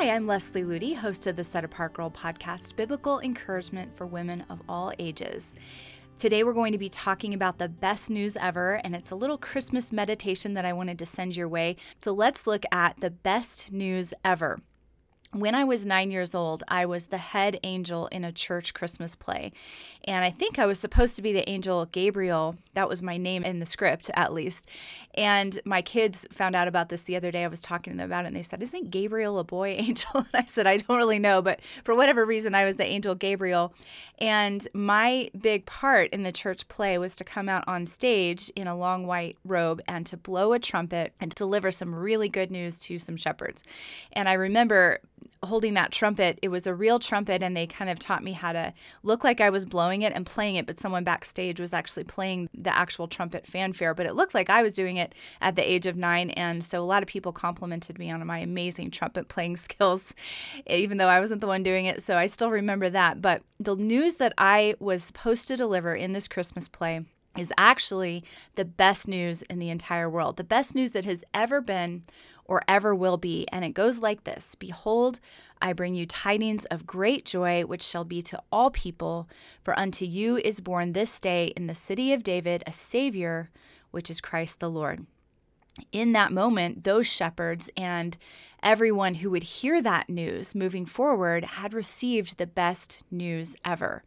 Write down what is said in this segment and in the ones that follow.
Hi, I'm Leslie Ludy, host of the Set Apart Girl podcast, Biblical Encouragement for Women of All Ages. Today, we're going to be talking about the best news ever, and it's a little Christmas meditation that I wanted to send your way. So, let's look at the best news ever. When I was nine years old, I was the head angel in a church Christmas play. And I think I was supposed to be the angel Gabriel. That was my name in the script, at least. And my kids found out about this the other day. I was talking to them about it, and they said, Isn't Gabriel a boy angel? And I said, I don't really know. But for whatever reason, I was the angel Gabriel. And my big part in the church play was to come out on stage in a long white robe and to blow a trumpet and deliver some really good news to some shepherds. And I remember holding that trumpet. It was a real trumpet, and they kind of taught me how to look like I was blowing it and playing it, but someone backstage was actually playing the actual trumpet fanfare. But it looked like I was doing it at the age of nine. And so a lot of people complimented me on my amazing trumpet playing skills, even though I wasn't the one doing it. So I still remember that. But the news that I was supposed to deliver in this Christmas play is actually the best news in the entire world, the best news that has ever been or ever will be. And it goes like this Behold, I bring you tidings of great joy, which shall be to all people. For unto you is born this day in the city of David a Savior, which is Christ the Lord. In that moment, those shepherds and everyone who would hear that news moving forward had received the best news ever.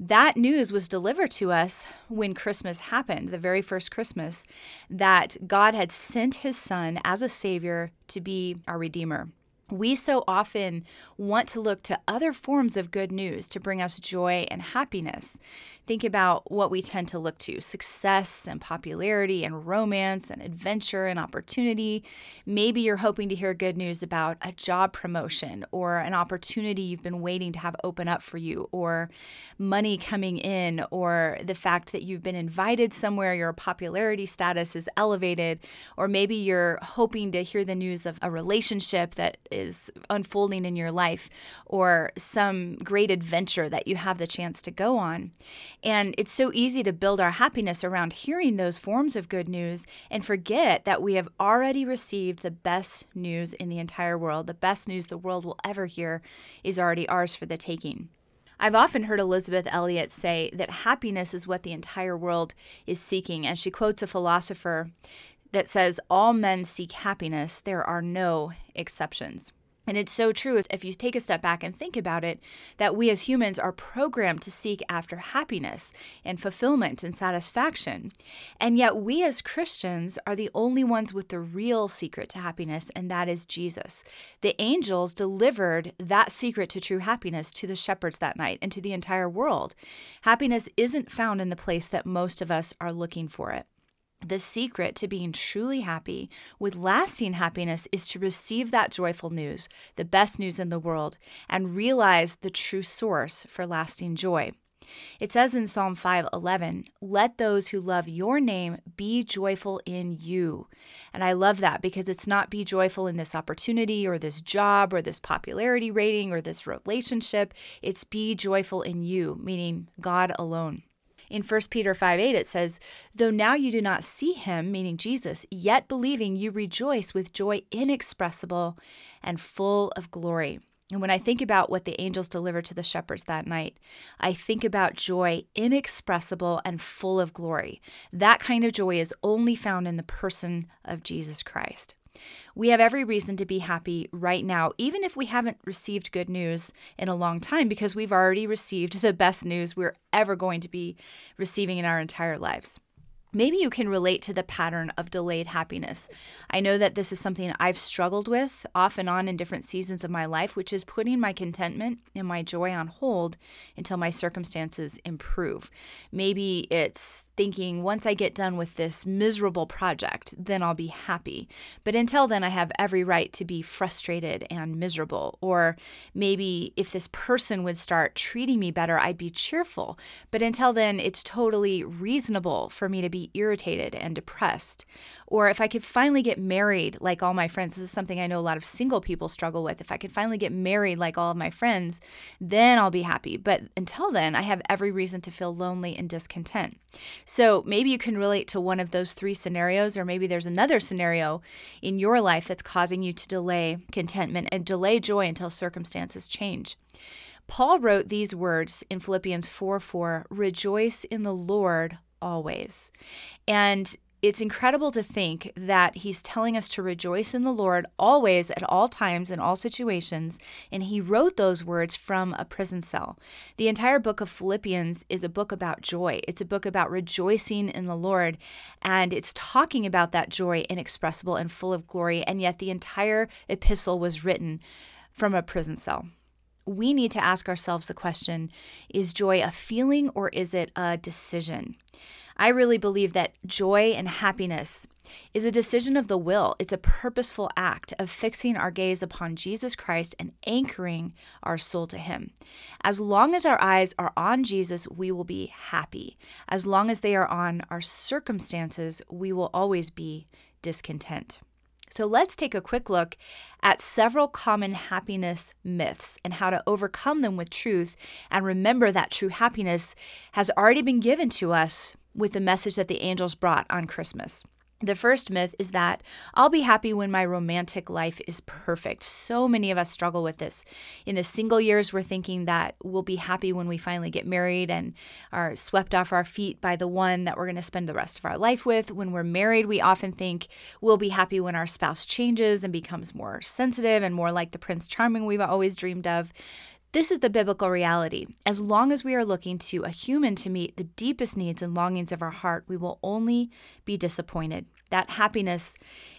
That news was delivered to us when Christmas happened, the very first Christmas, that God had sent his son as a savior to be our redeemer. We so often want to look to other forms of good news to bring us joy and happiness. Think about what we tend to look to success and popularity and romance and adventure and opportunity. Maybe you're hoping to hear good news about a job promotion or an opportunity you've been waiting to have open up for you, or money coming in, or the fact that you've been invited somewhere, your popularity status is elevated, or maybe you're hoping to hear the news of a relationship that is unfolding in your life, or some great adventure that you have the chance to go on. And it's so easy to build our happiness around hearing those forms of good news and forget that we have already received the best news in the entire world. The best news the world will ever hear is already ours for the taking. I've often heard Elisabeth Elliot say that happiness is what the entire world is seeking, and she quotes a philosopher that says, All men seek happiness, there are no exceptions. And it's so true if, you take a step back and think about it, that we as humans are programmed to seek after happiness and fulfillment and satisfaction. And yet, we as Christians are the only ones with the real secret to happiness, and that is Jesus. The angels delivered that secret to true happiness to the shepherds that night and to the entire world. Happiness isn't found in the place that most of us are looking for it. The secret to being truly happy with lasting happiness is to receive that joyful news, the best news in the world, and realize the true source for lasting joy. It says in Psalm 5:11, "Let those who love your name be joyful in you." And I love that because it's not be joyful in this opportunity or this job or this popularity rating or this relationship. It's be joyful in you, meaning God alone. In 1 Peter 5 8, it says, Though now you do not see him, meaning Jesus, yet believing you rejoice with joy inexpressible and full of glory. And when I think about what the angels delivered to the shepherds that night, I think about joy inexpressible and full of glory. That kind of joy is only found in the person of Jesus Christ. We have every reason to be happy right now, even if we haven't received good news in a long time, because we've already received the best news we're ever going to be receiving in our entire lives. Maybe you can relate to the pattern of delayed happiness. I know that this is something I've struggled with off and on in different seasons of my life, which is putting my contentment and my joy on hold until my circumstances improve. Maybe it's thinking once I get done with this miserable project, then I'll be happy. But until then, I have every right to be frustrated and miserable. Or maybe if this person would start treating me better, I'd be cheerful. But until then, it's totally reasonable for me to be irritated and depressed. Or if I could finally get married like all my friends, this is something I know a lot of single people struggle with. If I could finally get married like all of my friends, then I'll be happy. But until then, I have every reason to feel lonely and discontent. So maybe you can relate to one of those three scenarios, or maybe there's another scenario in your life that's causing you to delay contentment and delay joy until circumstances change. Paul wrote these words in Philippians 4 4 Rejoice in the Lord always. And it's incredible to think that he's telling us to rejoice in the Lord always, at all times, in all situations. And he wrote those words from a prison cell. The entire book of Philippians is a book about joy, it's a book about rejoicing in the Lord. And it's talking about that joy inexpressible and full of glory. And yet the entire epistle was written from a prison cell we need to ask ourselves the question is joy a feeling or is it a decision? I really believe that joy and happiness is a decision of the will. It's a purposeful act of fixing our gaze upon Jesus Christ and anchoring our soul to Him. As long as our eyes are on Jesus, we will be happy. As long as they are on our circumstances, we will always be discontent. So let's take a quick look at several common happiness myths and how to overcome them with truth and remember that true happiness has already been given to us with the message that the angels brought on Christmas. The first myth is that I'll be happy when my romantic life is perfect. So many of us struggle with this. In the single years, we're thinking that we'll be happy when we finally get married and are swept off our feet by the one that we're going to spend the rest of our life with. When we're married, we often think we'll be happy when our spouse changes and becomes more sensitive and more like the Prince Charming we've always dreamed of. This is the biblical reality. As long as we are looking to a human to meet the deepest needs and longings of our heart, we will only be disappointed. That happiness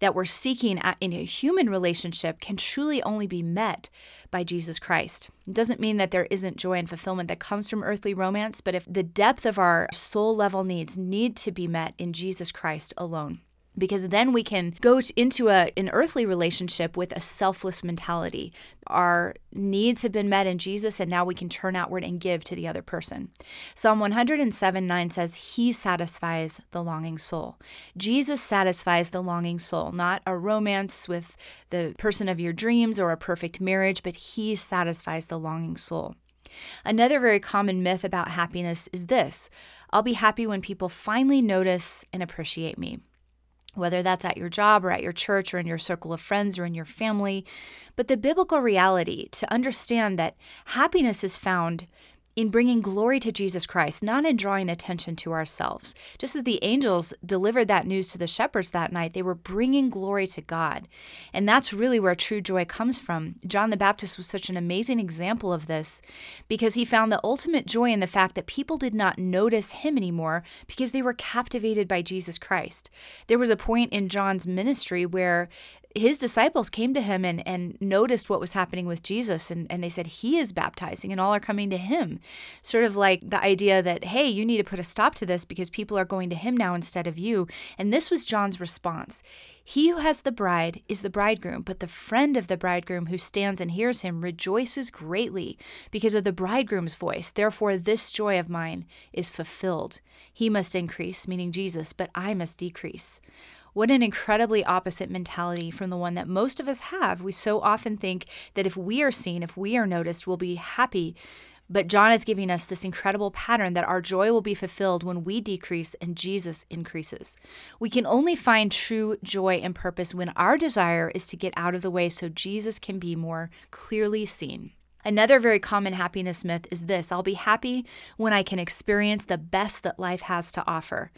that we're seeking in a human relationship can truly only be met by Jesus Christ. It doesn't mean that there isn't joy and fulfillment that comes from earthly romance, but if the depth of our soul level needs need to be met in Jesus Christ alone because then we can go into a, an earthly relationship with a selfless mentality. Our needs have been met in Jesus, and now we can turn outward and give to the other person. Psalm 107 9 says, He satisfies the longing soul. Jesus satisfies the longing soul, not a romance with the person of your dreams or a perfect marriage, but He satisfies the longing soul. Another very common myth about happiness is this I'll be happy when people finally notice and appreciate me whether that's at your job or at your church or in your circle of friends or in your family. But the biblical reality to understand that happiness is found in bringing glory to Jesus Christ, not in drawing attention to ourselves. Just as the angels delivered that news to the shepherds that night, they were bringing glory to God. And that's really where true joy comes from. John the Baptist was such an amazing example of this because he found the ultimate joy in the fact that people did not notice him anymore because they were captivated by Jesus Christ. There was a point in John's ministry where his disciples came to him and, and noticed what was happening with Jesus, and, and they said, He is baptizing, and all are coming to him. Sort of like the idea that, hey, you need to put a stop to this because people are going to him now instead of you. And this was John's response. He who has the bride is the bridegroom, but the friend of the bridegroom who stands and hears him rejoices greatly because of the bridegroom's voice. Therefore, this joy of mine is fulfilled. He must increase, meaning Jesus, but I must decrease. What an incredibly opposite mentality from the one that most of us have. We so often think that if we are seen, if we are noticed, we'll be happy. But John is giving us this incredible pattern that our joy will be fulfilled when we decrease and Jesus increases. We can only find true joy and purpose when our desire is to get out of the way so Jesus can be more clearly seen. Another very common happiness myth is this I'll be happy when I can experience the best that life has to offer.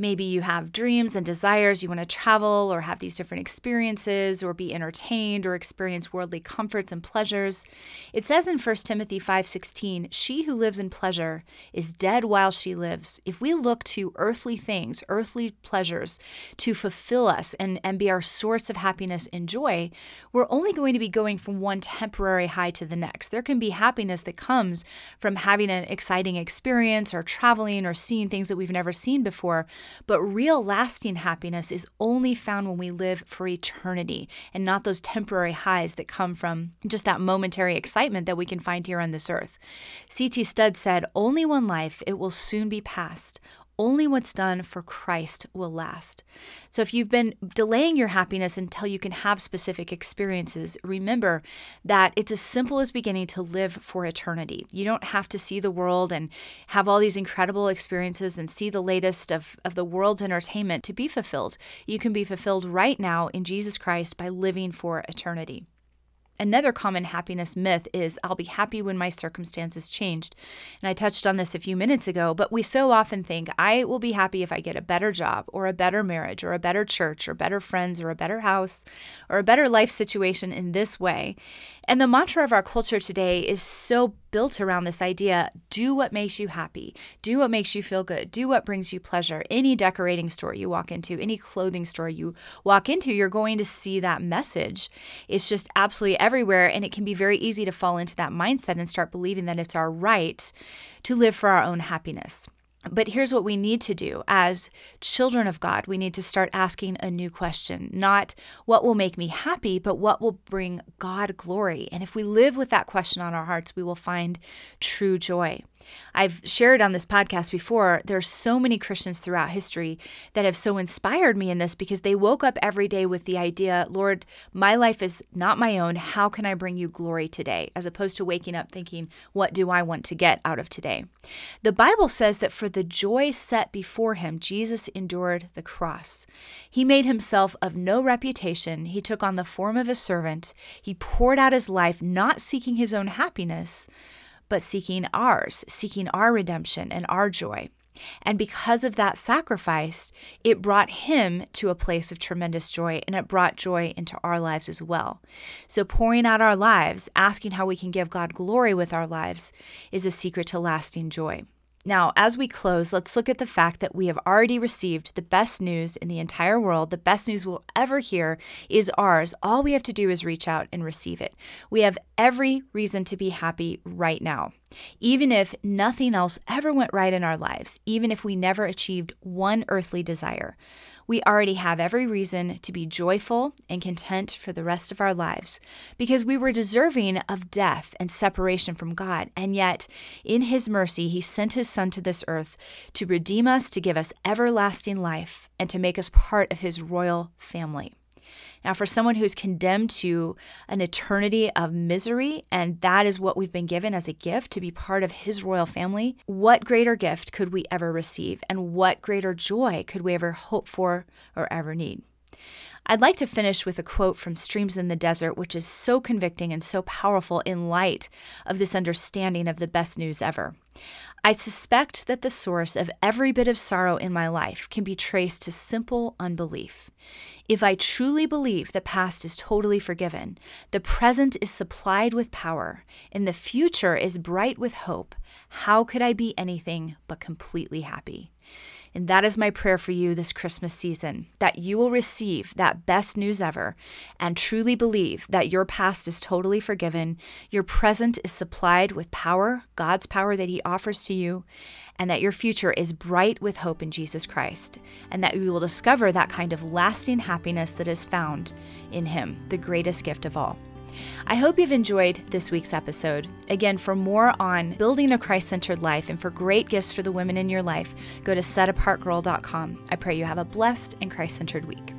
Maybe you have dreams and desires, you want to travel or have these different experiences or be entertained or experience worldly comforts and pleasures. It says in 1 Timothy 5:16, "She who lives in pleasure is dead while she lives." If we look to earthly things, earthly pleasures to fulfill us and, and be our source of happiness and joy, we're only going to be going from one temporary high to the next. There can be happiness that comes from having an exciting experience or traveling or seeing things that we've never seen before but real lasting happiness is only found when we live for eternity and not those temporary highs that come from just that momentary excitement that we can find here on this earth. C.T. Studd said, Only one life, it will soon be past. Only what's done for Christ will last. So if you've been delaying your happiness until you can have specific experiences, remember that it's as simple as beginning to live for eternity. You don't have to see the world and have all these incredible experiences and see the latest of, of the world's entertainment to be fulfilled. You can be fulfilled right now in Jesus Christ by living for eternity. Another common happiness myth is I'll be happy when my circumstances changed. And I touched on this a few minutes ago, but we so often think I will be happy if I get a better job or a better marriage or a better church or better friends or a better house or a better life situation in this way. And the mantra of our culture today is so built around this idea do what makes you happy, do what makes you feel good, do what brings you pleasure. Any decorating store you walk into, any clothing store you walk into, you're going to see that message. It's just absolutely everywhere. And it can be very easy to fall into that mindset and start believing that it's our right to live for our own happiness. But here's what we need to do as children of God. We need to start asking a new question, not what will make me happy, but what will bring God glory. And if we live with that question on our hearts, we will find true joy. I've shared on this podcast before, there are so many Christians throughout history that have so inspired me in this because they woke up every day with the idea, Lord, my life is not my own. How can I bring you glory today? As opposed to waking up thinking, what do I want to get out of today? The Bible says that for the joy set before him, Jesus endured the cross. He made himself of no reputation. He took on the form of a servant. He poured out his life, not seeking his own happiness but seeking ours, seeking our redemption and our joy. And because of that sacrifice, it brought him to a place of tremendous joy and it brought joy into our lives as well. So, pouring out our lives, asking how we can give God glory with our lives, is a secret to lasting joy. Now, as we close, let's look at the fact that we have already received the best news in the entire world. The best news we'll ever hear is ours. All we have to do is reach out and receive it. We have every reason to be happy right now. Even if nothing else ever went right in our lives, even if we never achieved one earthly desire, we already have every reason to be joyful and content for the rest of our lives because we were deserving of death and separation from God. And yet, in His mercy, He sent His Son to this earth to redeem us, to give us everlasting life, and to make us part of His royal family. Now, for someone who's condemned to an eternity of misery, and that is what we've been given as a gift to be part of his royal family, what greater gift could we ever receive? And what greater joy could we ever hope for or ever need? I'd like to finish with a quote from Streams in the Desert, which is so convicting and so powerful in light of this understanding of the best news ever. I suspect that the source of every bit of sorrow in my life can be traced to simple unbelief. If I truly believe the past is totally forgiven, the present is supplied with power, and the future is bright with hope, how could I be anything but completely happy? And that is my prayer for you this Christmas season that you will receive that best news ever and truly believe that your past is totally forgiven, your present is supplied with power, God's power that He offers to you, and that your future is bright with hope in Jesus Christ, and that you will discover that kind of lasting happiness that is found in Him, the greatest gift of all. I hope you've enjoyed this week's episode. Again, for more on building a Christ centered life and for great gifts for the women in your life, go to setapartgirl.com. I pray you have a blessed and Christ centered week.